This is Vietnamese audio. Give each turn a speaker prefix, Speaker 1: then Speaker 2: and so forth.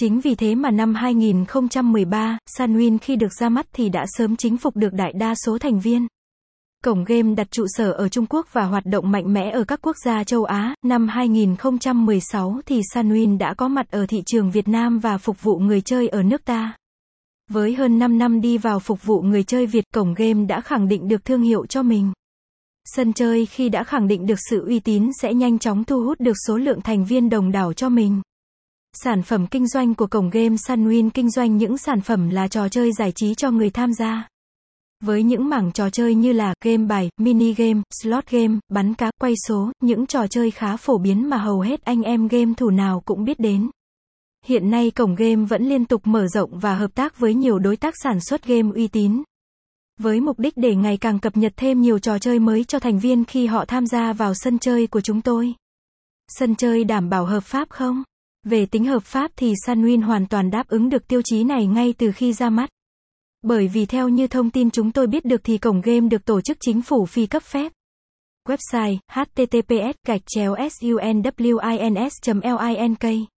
Speaker 1: Chính vì thế mà năm 2013, Sunwin khi được ra mắt thì đã sớm chính phục được đại đa số thành viên. Cổng game đặt trụ sở ở Trung Quốc và hoạt động mạnh mẽ ở các quốc gia châu Á. Năm 2016 thì Sunwin đã có mặt ở thị trường Việt Nam và phục vụ người chơi ở nước ta. Với hơn 5 năm đi vào phục vụ người chơi Việt, cổng game đã khẳng định được thương hiệu cho mình. Sân chơi khi đã khẳng định được sự uy tín sẽ nhanh chóng thu hút được số lượng thành viên đồng đảo cho mình. Sản phẩm kinh doanh của cổng game Sunwin kinh doanh những sản phẩm là trò chơi giải trí cho người tham gia. Với những mảng trò chơi như là game bài, mini game, slot game, bắn cá, quay số, những trò chơi khá phổ biến mà hầu hết anh em game thủ nào cũng biết đến. Hiện nay cổng game vẫn liên tục mở rộng và hợp tác với nhiều đối tác sản xuất game uy tín. Với mục đích để ngày càng cập nhật thêm nhiều trò chơi mới cho thành viên khi họ tham gia vào sân chơi của chúng tôi. Sân chơi đảm bảo hợp pháp không? Về tính hợp pháp thì Sunwin hoàn toàn đáp ứng được tiêu chí này ngay từ khi ra mắt. Bởi vì theo như thông tin chúng tôi biết được thì cổng game được tổ chức chính phủ phi cấp phép. Website https gạch chéo sunwins link